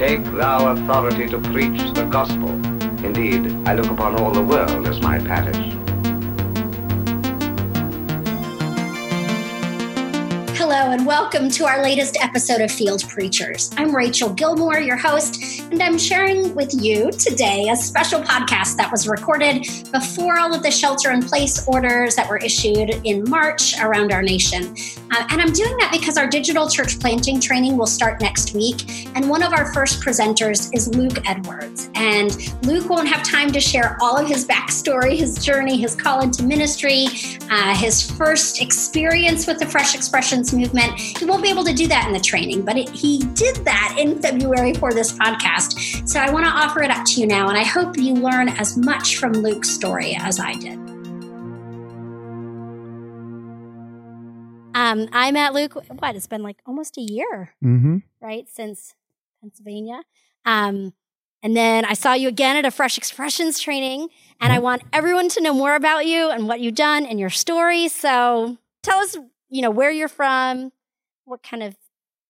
Take thou authority to preach the gospel. Indeed, I look upon all the world as my parish. Hello, and welcome to our latest episode of Field Preachers. I'm Rachel Gilmore, your host, and I'm sharing with you today a special podcast that was recorded before all of the shelter in place orders that were issued in March around our nation. Uh, and I'm doing that because our digital church planting training will start next week. And one of our first presenters is Luke Edwards. And Luke won't have time to share all of his backstory, his journey, his call into ministry, uh, his first experience with the Fresh Expressions movement. He won't be able to do that in the training, but it, he did that in February for this podcast. So I want to offer it up to you now. And I hope you learn as much from Luke's story as I did. Um, I met Luke. What? It's been like almost a year, Mm-hmm. right, since Pennsylvania. Um, and then I saw you again at a Fresh Expressions training, and I want everyone to know more about you and what you've done and your story. So tell us, you know, where you're from, what kind of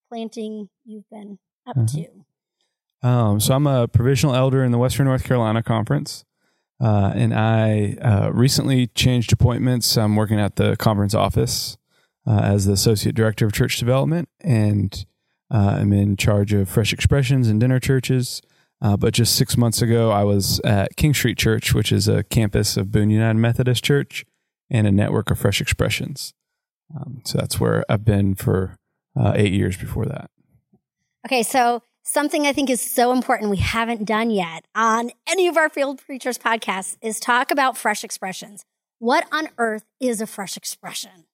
planting you've been up Uh-huh. to. Um, so I'm a provisional elder in the Western North Carolina Conference, uh, and I uh, recently changed appointments. I'm working at the conference office uh, as the associate director of church development, and uh, I'm in charge of Fresh Expressions and dinner churches. Uh, but just six months ago, I was at King Street Church, which is a campus of Boone United Methodist Church and a network of Fresh Expressions. Um, so that's where I've been for uh, eight years before that. Okay, so something I think is so important we haven't done yet on any of our Field Preachers podcasts is talk about fresh expressions. What on earth is a fresh expression?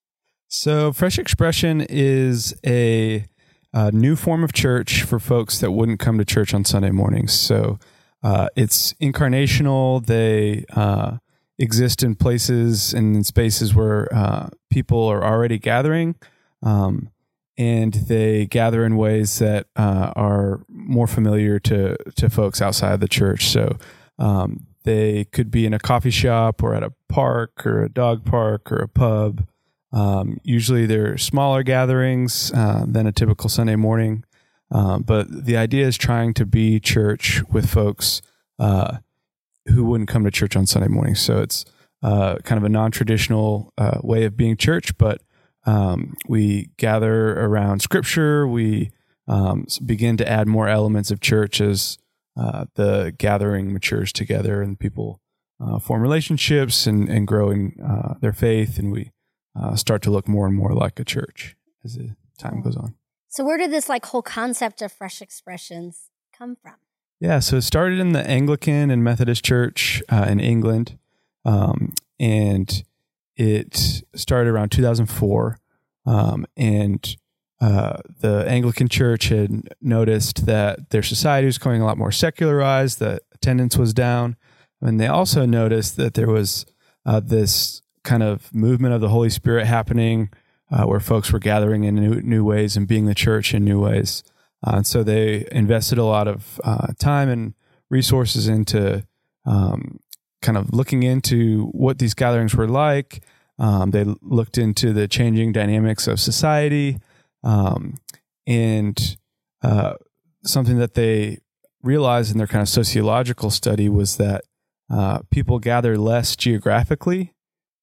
So, Fresh Expression is a, uh new form of church for folks that wouldn't come to church on Sunday mornings. So, uh, it's incarnational. They uh, exist in places and in spaces where uh, people are already gathering, um, and they gather in ways that uh, are more familiar to to folks outside of the church. So. Um, they could be in a coffee shop or at a park or a dog park or a pub. Um, usually they're smaller gatherings uh, than a typical Sunday morning. Um, but the idea is trying to be church with folks uh, who wouldn't come to church on Sunday morning. So it's uh, kind of a non traditional uh, way of being church, but um, we gather around scripture. We um, begin to add more elements of church as uh, the gathering matures together and people uh, form relationships and, and grow in uh, their faith. And we uh, start to look more and more like a church as the time goes on. So where did this like whole concept of fresh expressions come from? Yeah, so it started in the Anglican and Methodist Church uh, in England, um, and it started around 2004. Um, and uh, the Anglican Church had noticed that their society was becoming a lot more secularized, that attendance was down, and they also noticed that there was uh, this kind of movement of the Holy Spirit happening, uh, where folks were gathering in new, new ways and being the church in new ways. Uh, and so they invested a lot of uh, time and resources into um, kind of looking into what these gatherings were like. Um, they looked into the changing dynamics of society. Um, and uh, something that they realized in their kind of sociological study was that uh, people gather less geographically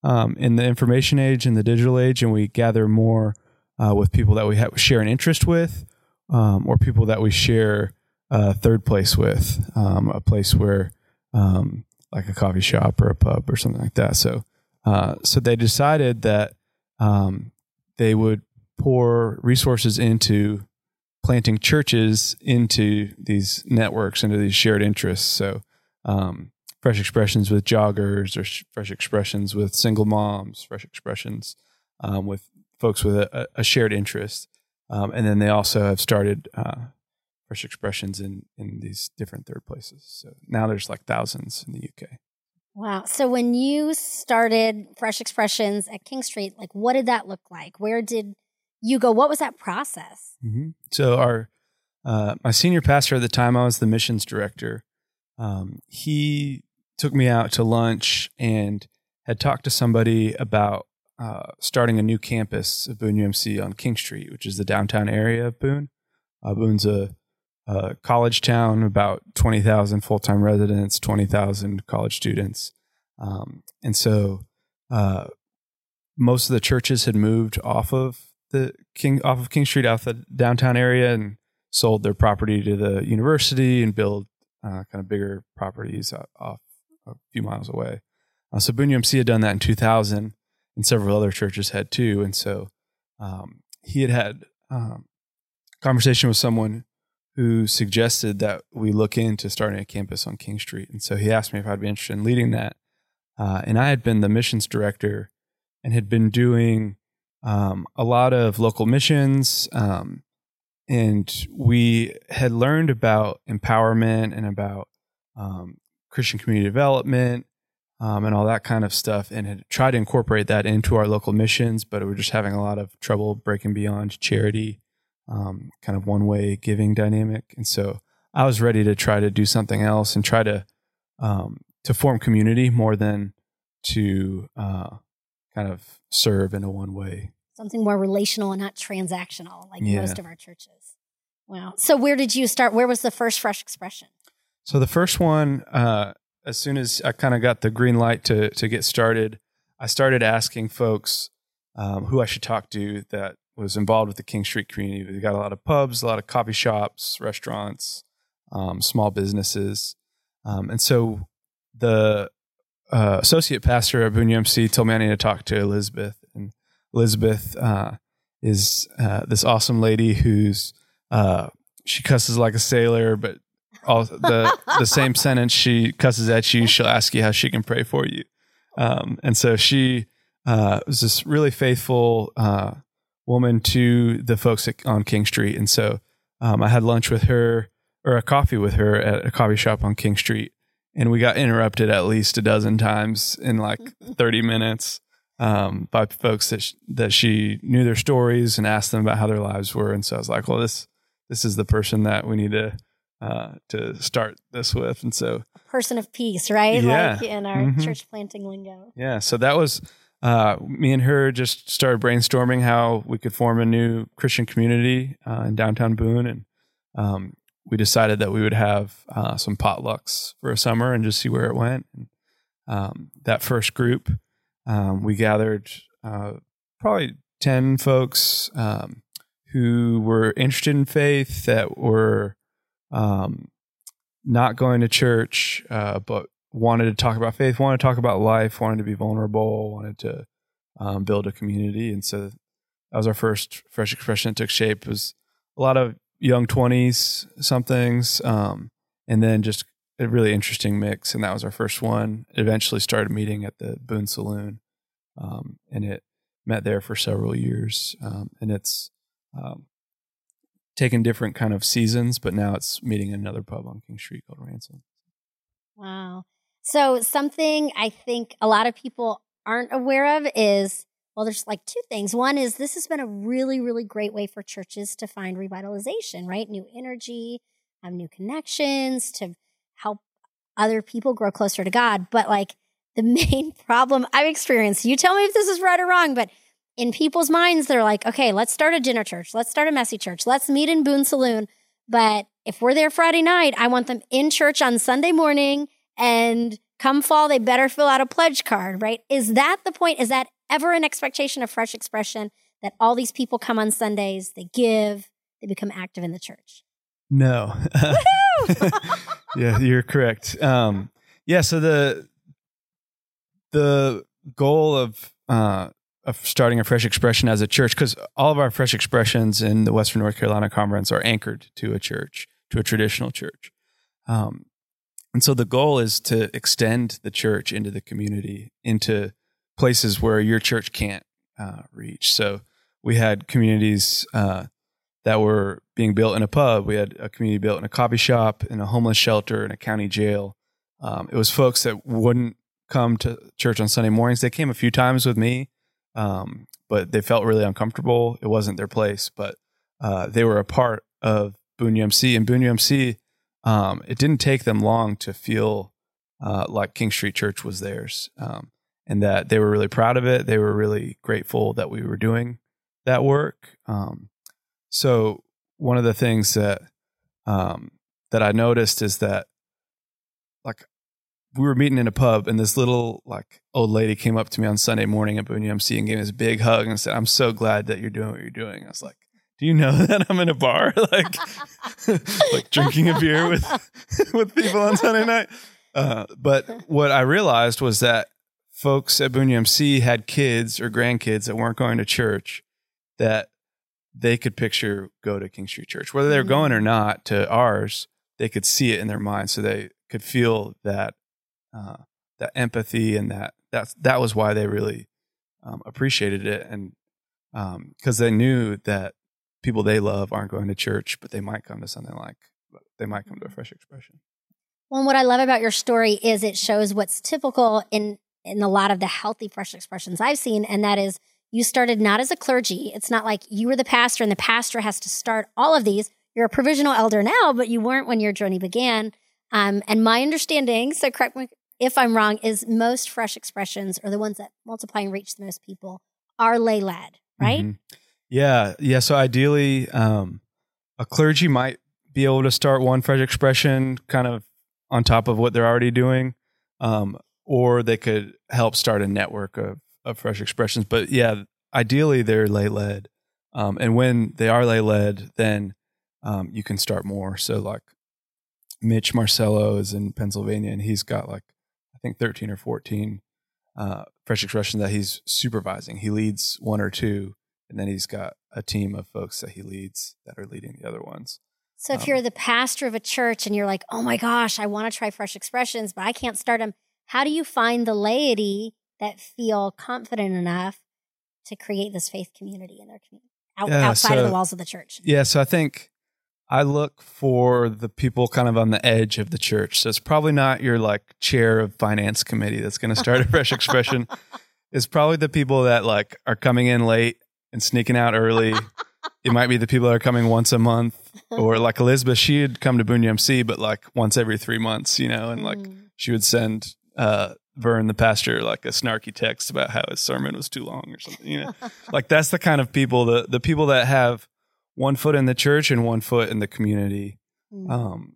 um, in the information age and the digital age, and we gather more uh, with people that we have, share an interest with um, or people that we share a third place with, um, a place where, um, like a coffee shop or a pub or something like that. So, uh, so they decided that um, they would pour resources into planting churches into these networks, into these shared interests. So, um, fresh expressions with joggers, or sh- fresh expressions with single moms, fresh expressions um, with folks with a, a shared interest. Um, and then they also have started uh, fresh expressions in in these different third places. So now there's like thousands in the UK. Wow. So when you started Fresh Expressions at King Street, like what did that look like? Where did you go? What was that process? Mm-hmm. So our uh, my senior pastor at the time, I was the missions director. Um, he took me out to lunch and had talked to somebody about uh, starting a new campus of Boone UMC on King Street, which is the downtown area of Boone. Uh, Boone's a a college town, about 20,000 full time residents, 20,000 college students. Um, and so uh, most of the churches had moved off of the King off of King Street out the downtown area and sold their property to the university and build uh, kind of bigger properties off a few miles away. Uh, so UMC had done that in 2000, and several other churches had too. And so um, he had had um, conversation with someone who suggested that we look into starting a campus on King Street. And so he asked me if I'd be interested in leading that. Uh, and I had been the missions director and had been doing um, a lot of local missions. Um, and we had learned about empowerment and about um, Christian community development um, and all that kind of stuff, and had tried to incorporate that into our local missions, but we were just having a lot of trouble breaking beyond charity, um, kind of one way giving dynamic. And so I was ready to try to do something else and try to um, to form community more than to uh, kind of serve in a one way. Something more relational and not transactional, like yeah. most of our churches. Wow. So where did you start? Where was the first fresh expression? So the first one, uh, as soon as I kind of got the green light to to get started, I started asking folks um, who I should talk to that was involved with the King Street community. We got a lot of pubs, a lot of coffee shops, restaurants, um, small businesses, um, and so the uh, associate pastor at UMC told me I need to talk to Elizabeth, and Elizabeth uh, is uh, this awesome lady who's uh, she cusses like a sailor, but all the the same sentence she cusses at you, she'll ask you how she can pray for you. Um, and so she uh, was this really faithful uh, woman to the folks at, on King Street. And so um, I had lunch with her or a coffee with her at a coffee shop on King Street. And we got interrupted at least a dozen times in like 30 minutes um, by folks that, sh- that she knew their stories and asked them about how their lives were. And so I was like, well, this, this is the person that we need to uh, to start this with. And so, a person of peace, right? Yeah. Like in our mm-hmm. church planting lingo. Yeah. So that was uh, me and her just started brainstorming how we could form a new Christian community uh, in downtown Boone, and um, we decided that we would have uh, some potlucks for a summer and just see where it went. And, um, that first group, um, we gathered uh, probably ten folks um, who were interested in faith that were um, not going to church, uh, but wanted to talk about faith, wanted to talk about life, wanted to be vulnerable, wanted to um, build a community. And so that was our first fresh expression that took shape. It was a lot of young 20s somethings, um, and then just a really interesting mix. And that was our first one. It eventually started meeting at the Boone Saloon, um, and it met there for several years. Um, and it's um, taken different kind of seasons, but now it's meeting another pub on King Street called Ransom. Wow. So something I think a lot of people aren't aware of is well, there's like two things. One is this has been a really, really great way for churches to find revitalization, right? New energy, have new connections to help other people grow closer to God. But like the main problem I've experienced, you tell me if this is right or wrong, but in people's minds, they're like, okay, let's start a dinner church. Let's start a messy church. Let's meet in Boone Saloon. But if we're there Friday night, I want them in church on Sunday morning and come fall, they better fill out a pledge card, right? Is that the point? Is that ever an expectation of fresh expression that all these people come on Sundays, they give, they become active in the church? No. yeah, you're correct. Um, yeah, so the the goal of uh, of starting a fresh expression as a church because all of our fresh expressions in the Western North Carolina Conference are anchored to a church, to a traditional church. Um, and so the goal is to extend the church into the community, into places where your church can't uh, reach. So we had communities uh, that were being built in a pub. We had a community built in a coffee shop, in a homeless shelter, in a county jail. Um, it was folks that wouldn't come to church on Sunday mornings. They came a few times with me um, but they felt really uncomfortable. It wasn't their place, but uh, they were a part of Boone UMC. And Boone UMC, um, it didn't take them long to feel uh, like King Street Church was theirs, um, and that they were really proud of it. They were really grateful that we were doing that work. Um, so one of the things that um, that I noticed is that like we were meeting in a pub and this little like old lady came up to me on Sunday morning at Boone UMC and gave me this big hug and said, I'm so glad that you're doing what you're doing. I was like, do you know that I'm in a bar like like drinking a beer with with people on Sunday night? Uh, but what I realized was that folks at Boone UMC had kids or grandkids that weren't going to church that they could picture go to King Street Church, whether they're going or not to ours. They could see it in their mind, so they could feel that uh, that empathy and that that's that was why they really um, appreciated it, and because they knew that people they love aren't going to church, but they might come to something like they might come to a fresh expression. Well, what I love about your story is it shows what's typical in in a lot of the healthy fresh expressions I've seen, and that is you started not as a clergy. It's not like you were the pastor and the pastor has to start all of these. You're a provisional elder now, but you weren't when your journey began. Um, and my understanding, so correct me if I'm wrong, is most fresh expressions or the ones that multiply and reach the most people are lay led, right? Mhm. Yeah, yeah. So ideally, um, a clergy might be able to start one fresh expression kind of on top of what they're already doing, um, or they could help start a network of, of fresh expressions. But yeah, ideally they're lay led, um, and when they are lay led, then um, you can start more. So like Mitch Marcello is in Pennsylvania, and he's got like think thirteen or fourteen uh, fresh expressions that he's supervising. He leads one or two, and then he's got a team of folks that he leads that are leading the other ones. So if Um, you're the pastor of a church and you're like, oh my gosh, I want to try fresh expressions, but I can't start them, how do you find the laity that feel confident enough to create this faith community in their community out, Yeah, outside of the walls of the church? Yeah, so I think I look for the people kind of on the edge of the church. So it's probably not your like chair of finance committee that's going to start a fresh expression. It's probably the people that like are coming in late and sneaking out early. it might be the people that are coming once a month, or like Elizabeth, she'd come to Boone UMC, but like once every three months, you know, and like Mm. she would send uh, Vern, the pastor, like a snarky text about how his sermon was too long or something, you know like that's the kind of people the the people that have one foot in the church and one foot in the community Mm. um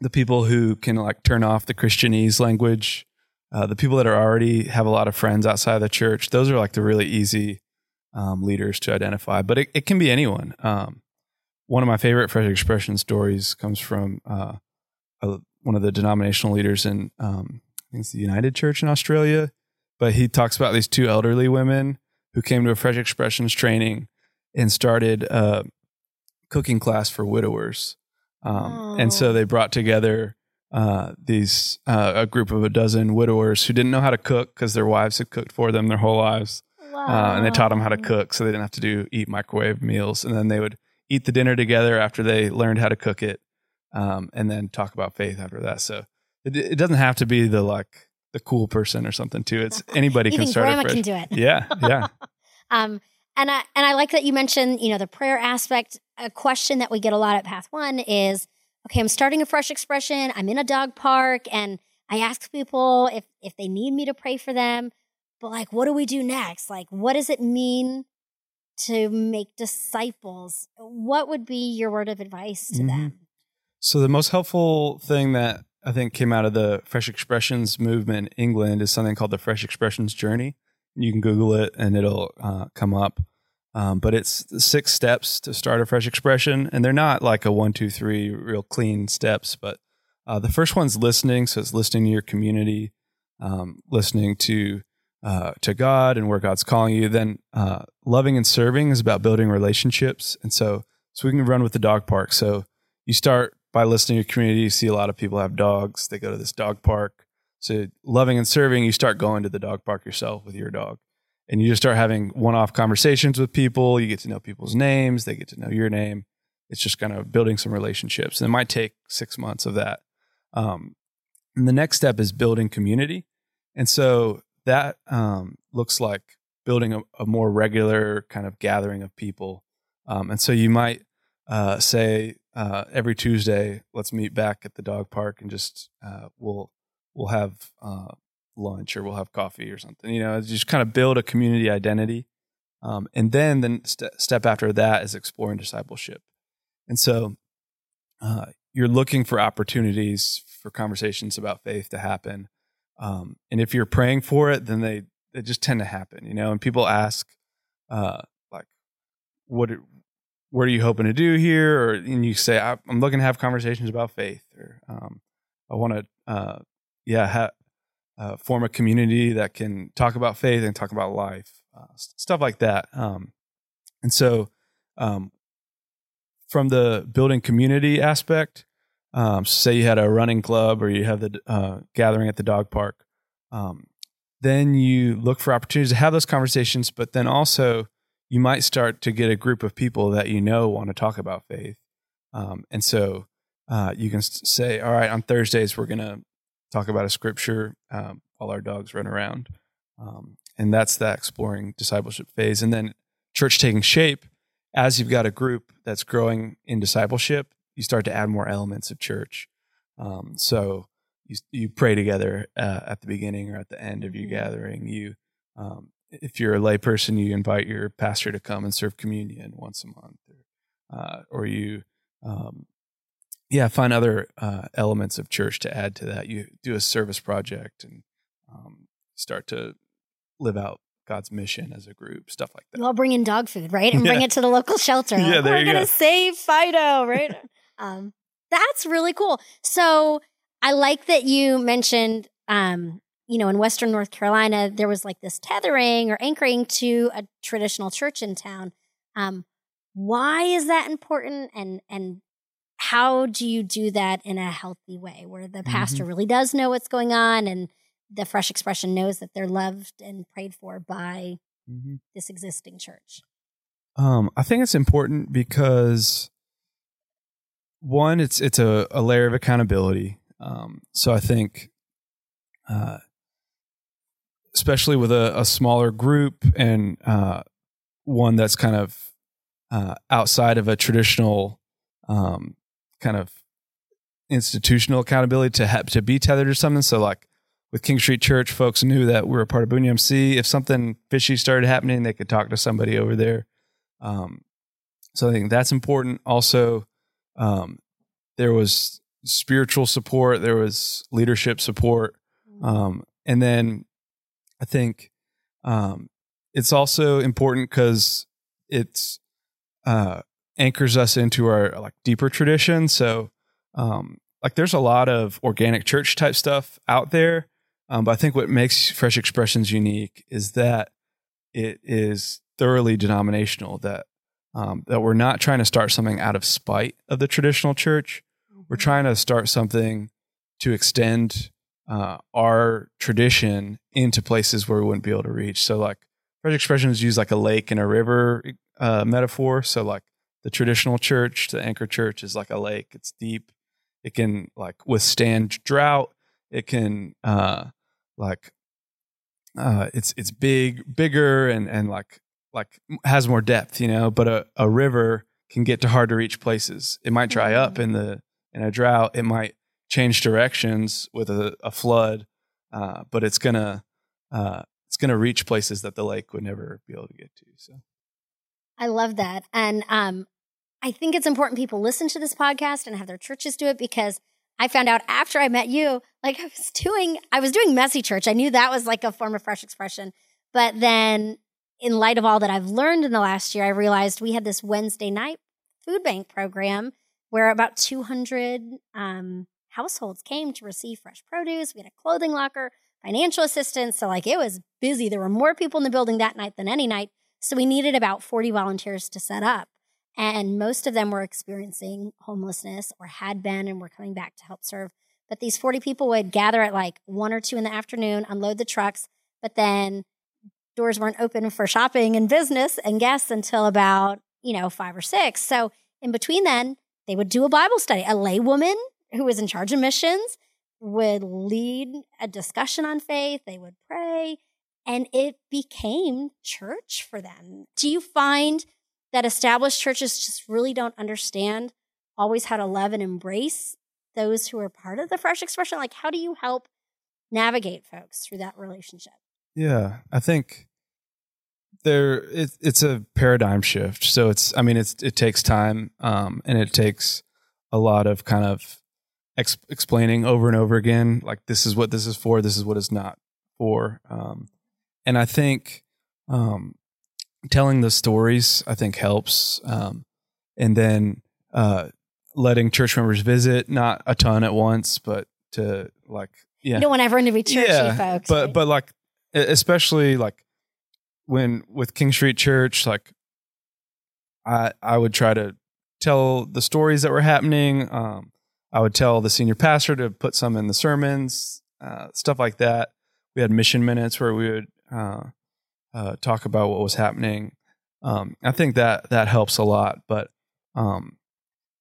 the people who can like turn off the christianese language uh, the people that are already have a lot of friends outside of the church those are like the really easy um, leaders to identify but it, it can be anyone um, one of my favorite fresh expression stories comes from uh, a, one of the denominational leaders in um, I think it's the united church in australia but he talks about these two elderly women who came to a fresh expressions training and started a cooking class for widowers. Um, And so they brought together uh, these uh, a group of a dozen widowers who didn't know how to cook because their wives had cooked for them their whole lives, uh, and they taught them how to cook so they didn't have to do eat microwave meals. And then they would eat the dinner together after they learned how to cook it, um, and then talk about faith after that. So it, it doesn't have to be the like the cool person or something too. It's anybody can start grandma can do it. Yeah, yeah. Um, and I and I like that you mentioned, you know, the prayer aspect. A question that we get a lot at Path One is, okay, I'm starting a fresh expression. I'm in a dog park, and I ask people if if they need me to pray for them. But like, what do we do next? Like, what does it mean to make disciples? What would be your word of advice to Mhm. them? So the most helpful thing that I think came out of the Fresh Expressions movement in England is something called the Fresh Expressions Journey. You can Google it and it'll uh, come up. Um, but it's six steps to start a fresh expression, and they're not like a one, two, three real clean steps. But uh, the first one's listening, so it's listening to your community, um, listening to uh, to God and where God's calling you. Then uh, loving and serving is about building relationships, and so so we can run with the dog park. So you start by listening to your community. You see a lot of people have dogs. They go to this dog park. So loving and serving, you start going to the dog park yourself with your dog. And you just start having one-off conversations with people. You get to know people's names. They get to know your name. It's just kind of building some relationships. And it might take six months of that. Um, and the next step is building community. And so that um, looks like building a, a more regular kind of gathering of people. Um, and so you might uh, say uh, every Tuesday, let's meet back at the dog park and just uh, we'll we'll have uh, lunch or we'll have coffee or something. You know, just kind of build a community identity. Um, and then the st- step after that is exploring discipleship. And so uh, you're looking for opportunities for conversations about faith to happen. Um, and if you're praying for it, then they, they just tend to happen, you know, and people ask, uh, like, what, what are you hoping to do here? Or, and you say, I'm looking to have conversations about faith or, um, I want to, uh, yeah, ha- uh, form a community that can talk about faith and talk about life, uh, stuff like that. Um, and so, um, from the building community aspect, um, say you had a running club or you have the uh, gathering at the dog park, um, then you look for opportunities to have those conversations. But then also, you might start to get a group of people that you know want to talk about faith, um, and so uh, you can say, "All right, on Thursdays we're going to talk about a scripture um, while our dogs run around," um, and that's that exploring discipleship phase. And then church taking shape as you've got a group that's growing in discipleship, you start to add more elements of church. Um, so you you pray together uh, at the beginning or at the end of your mm-hmm. gathering. You, um, if you're a layperson, you invite your pastor to come and serve communion once a month, or, uh, or you, um, yeah, find other uh, elements of church to add to that. You do a service project and um, start to live out God's mission as a group, stuff like that. All bring in dog food, right? And yeah. bring it to the local shelter. yeah, like, there We're you gonna go. save Fido, right? um, that's really cool. So I like that you mentioned, um, you know, in Western North Carolina, there was like this tethering or anchoring to a traditional church in town. Um, why is that important? And and how do you do that in a healthy way, where the pastor mm-hmm. really does know what's going on and the fresh expression knows that they're loved and prayed for by mm-hmm. this existing church? Um, I think it's important because one, it's it's a, a layer of accountability. Um, so I think, uh, especially with a, a, smaller group and uh, one that's kind of uh, outside of a traditional um, kind of institutional accountability to have to be tethered or something. So like with King Street Church, folks knew that we were a part of Boone UMC. If something fishy started happening, they could talk to somebody over there. Um, so I think that's important. Also, um, there was spiritual support, there was leadership support, um, and then I think um, it's also important because it's uh, anchors us into our like deeper tradition. So, um, like, there's a lot of organic church type stuff out there um, but I think what makes Fresh Expressions unique is that it is thoroughly denominational. That um, that we're not trying to start something out of spite of the traditional church. We're mm-hmm. trying to start something to extend uh, our tradition into places where we wouldn't be able to reach. So, like Fresh Expressions use like a lake and a river uh, metaphor. So, like the traditional church, the anchor church is like a lake. It's deep. It can like withstand drought. It can uh, like uh, it's it's big, bigger, and and like like has more depth, you know. But a, a river can get to hard to reach places. It might dry up in the in a drought. It might change directions with a, a flood, uh, but it's gonna uh, it's gonna reach places that the lake would never be able to get to. So, I love that, and um, I think it's important people listen to this podcast and have their churches do it because I found out after I met you, like I was doing, I was doing messy church. I knew that was like a form of fresh expression. But then in light of all that I've learned in the last year, I realized we had this Wednesday night food bank program where about 200 um, households came to receive fresh produce. We had a clothing locker, financial assistance. So like it was busy. There were more people in the building that night than any night. So we needed about 40 volunteers to set up. And most of them were experiencing homelessness or had been and were coming back to help serve. But these 40 people would gather at like one or two in the afternoon, unload the trucks, but then doors weren't open for shopping and business and guests until about, you know, five or six. So in between then, they would do a Bible study. A laywoman who was in charge of missions would lead a discussion on faith. They would pray and it became church for them. Do you find that established churches just really don't understand always how to love and embrace those who are part of the fresh expression like how do you help navigate folks through that relationship yeah i think there it, it's a paradigm shift so it's i mean it's it takes time um, and it takes a lot of kind of ex- explaining over and over again, like this is what this is for, this is what it's not for. Um, and I think um, telling the stories, I think helps. Um, and then uh, letting church members visit, not a ton at once, but to like, yeah. You don't want everyone to be churchy, yeah, folks. But right? but like especially like when with King Street Church, like I I would try to tell the stories that were happening. Um, I would tell the senior pastor to put some in the sermons, uh, stuff like that. We had mission minutes where we would uh, uh, talk about what was happening. Um, I think that that helps a lot. But um,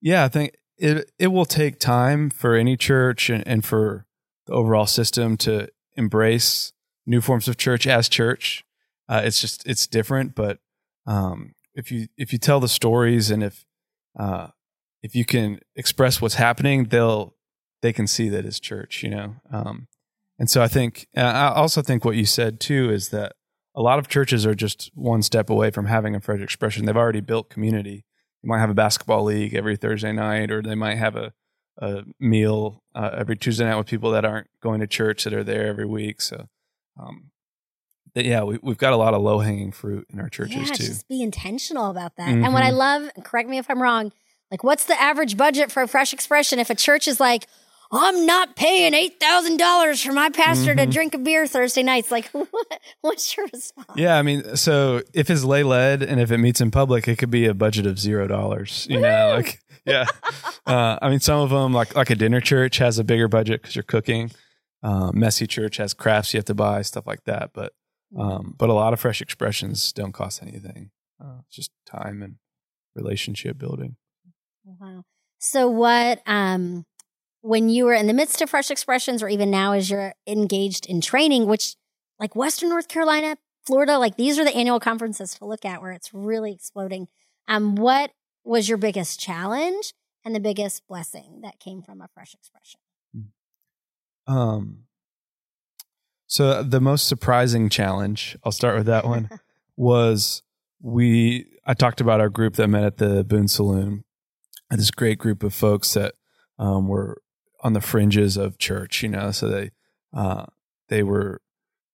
yeah, I think it it will take time for any church and, and for the overall system to embrace new forms of church as church. Uh, it's just it's different, but um, if you if you tell the stories and if uh, if you can express what's happening, they'll they can see that as church, you know. Um, and so I think I also think what you said too is that a lot of churches are just one step away from having a fresh expression. They've already built community. You might have a basketball league every Thursday night, or they might have a a meal uh, every Tuesday night with people that aren't going to church that are there every week. So, um, but yeah, we, we've got a lot of low hanging fruit in our churches yeah, too. just be intentional about that. And what I Mhm. love, correct me if I'm wrong, like what's the average budget for a fresh expression if a church is like, I'm not paying eight thousand dollars for my pastor to Mhm. drink a beer Thursday nights. Like, what, what's your response? Yeah, I mean, so if it's lay led and if it meets in public, it could be a budget of zero dollars. You know, like yeah. Uh, I mean, some of them, like like a dinner church, has a bigger budget because you're cooking. Uh, messy church has crafts you have to buy, stuff like that. But um, but a lot of fresh expressions don't cost anything. Uh, it's just time and relationship building. Wow. So what um when you were in the midst of fresh expressions or even now as you're engaged in training, which like Western North Carolina, Florida, like these are the annual conferences to look at where it's really exploding. Um what was your biggest challenge and the biggest blessing that came from a fresh expression? Um, so the most surprising challenge, I'll start with that one, was we. I talked about our group that met at the Boone Saloon. This great group of folks that um, were on the fringes of church, you know, so they uh, they were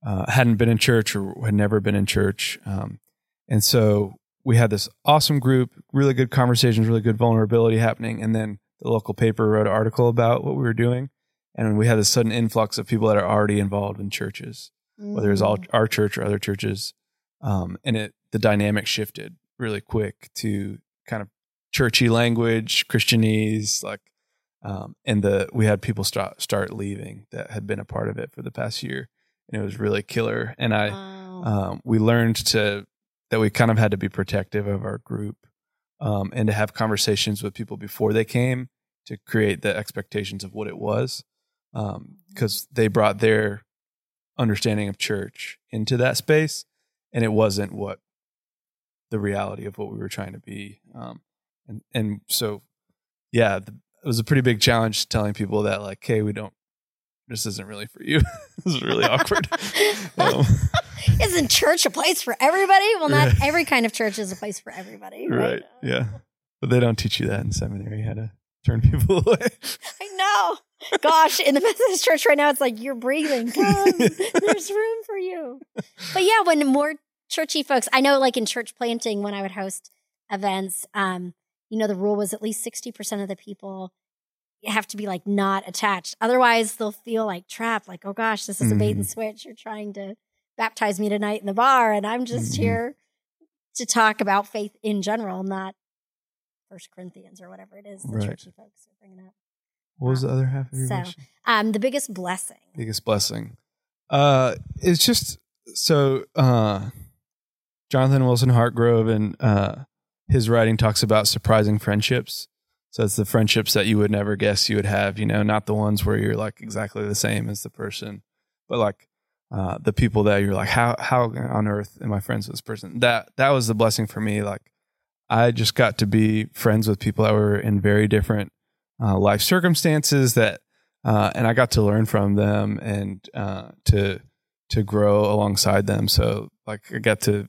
uh, hadn't been in church or had never been in church, um, and so we had this awesome group, really good conversations, really good vulnerability happening, and then the local paper wrote an article about what we were doing, and we had this sudden influx of people that are already involved in churches, whether it's all Mm. our church or other churches, um, and it the dynamic shifted really quick to kind of churchy language, Christianese, like, um, and the we had people start start leaving that had been a part of it for the past year, and it was really killer. And I, Wow. um, we learned to that we kind of had to be protective of our group, um, and to have conversations with people before they came to create the expectations of what it was, because they brought their understanding of church into that space, and it wasn't what the reality of what we were trying to be. Um, and and so, yeah, the, it was a pretty big challenge telling people that like, hey, we don't. This isn't really for you. this is really awkward. Um, Isn't church a place for everybody? Well, not Right. every kind of church is a place for everybody. Right. right? Yeah, but they don't teach you that in seminary how to turn people away. I know. Gosh, in the Methodist church right now, it's like you're breathing. Come, there's room for you. But yeah, when more churchy folks, I know, like in church planting, when I would host events, um, you know, the rule was at least sixty percent of the people have to be like not attached. Otherwise, they'll feel like trapped. Like, oh gosh, this is a bait and switch. You're trying to baptize me tonight in the bar, and I'm just Mhm. here to talk about faith in general, not First Corinthians or whatever it is the Right. churchy folks are bringing up. What was the other half of your So, question? Um, the biggest blessing. biggest blessing uh it's just so uh jonathan wilson hartgrove and uh his writing talks about surprising friendships so it's the friendships that you would never guess you would have you know not the ones where you're like exactly the same as the person but like uh the people that you're like how how on earth am i friends with this person that that was the blessing for me like i just got to be friends with people that were in very different uh, life circumstances that uh, and I got to learn from them and uh, to to grow alongside them. So like I got to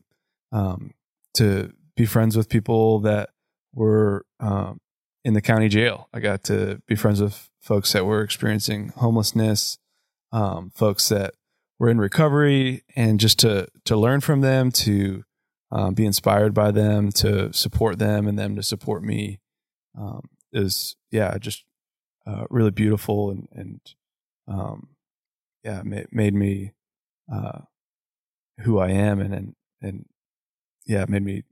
um, to be friends with people that were um, in the county jail. I got to be friends with folks that were experiencing homelessness, um, folks that were in recovery, and just to to learn from them, to um, be inspired by them, to support them, and them to support me um, is yeah, just uh, really beautiful and and um, yeah, ma- made me uh, who I am, and and and yeah, made me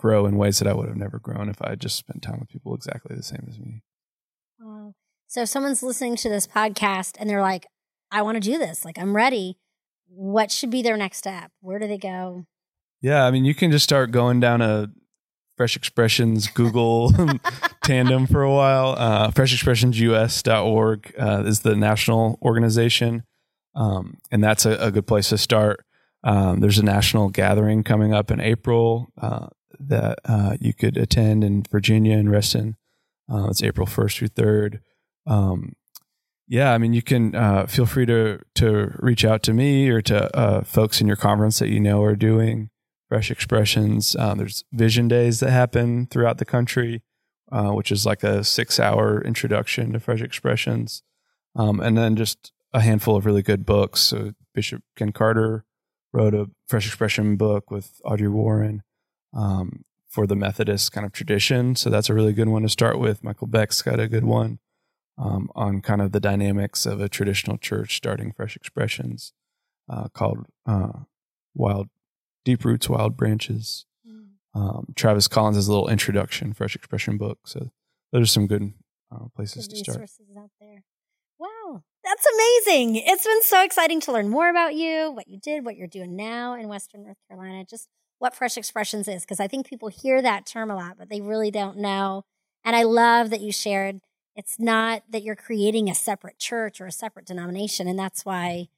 grow in ways that I would have never grown if I had just spent time with people exactly the same as me. Wow. So if someone's listening to this podcast and they're like, I want to do this, like I'm ready, what should be their next step? Where do they go? Yeah, I mean, you can just start going down a Fresh Expressions Google tandem for a while. Uh, FreshExpressionsUS.org uh, is the national organization, um, and that's a, a, good place to start. Um, there's a national gathering coming up in April uh, that uh, you could attend in Virginia and Reston. Uh, it's April 1st through 3rd. Um, yeah, I mean, you can uh, feel free to to reach out to me or to uh, folks in your conference that you know are doing fresh expressions. Um, there's vision days that happen throughout the country, uh, which is like a six hour introduction to fresh expressions, um, and then just a handful of really good books. So Bishop Ken Carter wrote a fresh expression book with Audrey Warren. Um, for the Methodist kind of tradition. So that's a really good one to start with. Michael Beck's got a good one um, on kind of the dynamics of a traditional church starting fresh expressions uh, called uh, Wild Deep Roots, Wild Branches. Mm. Um, Travis Collins has a little introduction, fresh expression book. So those are some good uh, places good to start. Out there. Wow, that's amazing. It's been so exciting to learn more about you, what you did, what you're doing now in Western North Carolina. Just what fresh expressions is because I think people hear that term a lot, but they really don't know. And I love that you shared it's not that you're creating a separate church or a separate denomination. And that's why,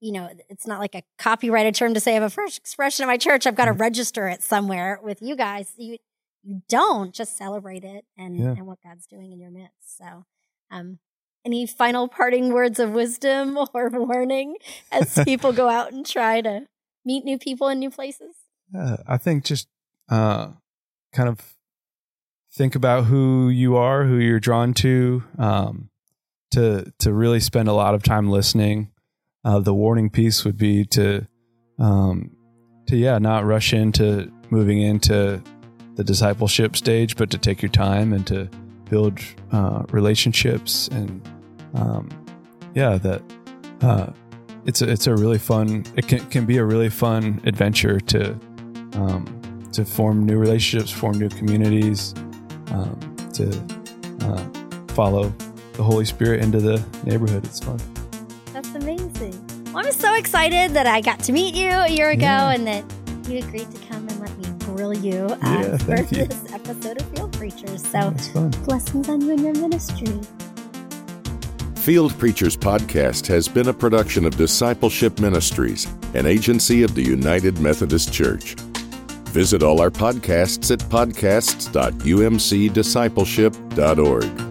you know, it's not like a copyrighted term to say I have a fresh expression in my church. I've got to mm-hmm. register it somewhere with you guys. You you don't just celebrate it and, yeah. and what God's doing in your midst. So um any final parting words of wisdom or warning as people go out and try to meet new people in new places? I think just uh, kind of think about who you are, who you're drawn to, um, to to really spend a lot of time listening. Uh, the warning piece would be to um, to yeah, not rush into moving into the discipleship stage, but to take your time and to build uh, relationships and um, yeah, that uh, it's a it's a really fun. It can can be a really fun adventure to um, to form new relationships, form new communities, um, to uh, follow the Holy Spirit into the neighborhood. It's fun. That's amazing. Well, I'm so excited that I got to meet you a year ago yeah. and that you agreed to come and let me grill you uh, yeah, for you. this episode of Field Preachers. So, blessings on you and your ministry. Field Preachers Podcast has been a production of Discipleship Ministries, an agency of the United Methodist Church. Visit all our podcasts at podcasts.umcdiscipleship.org.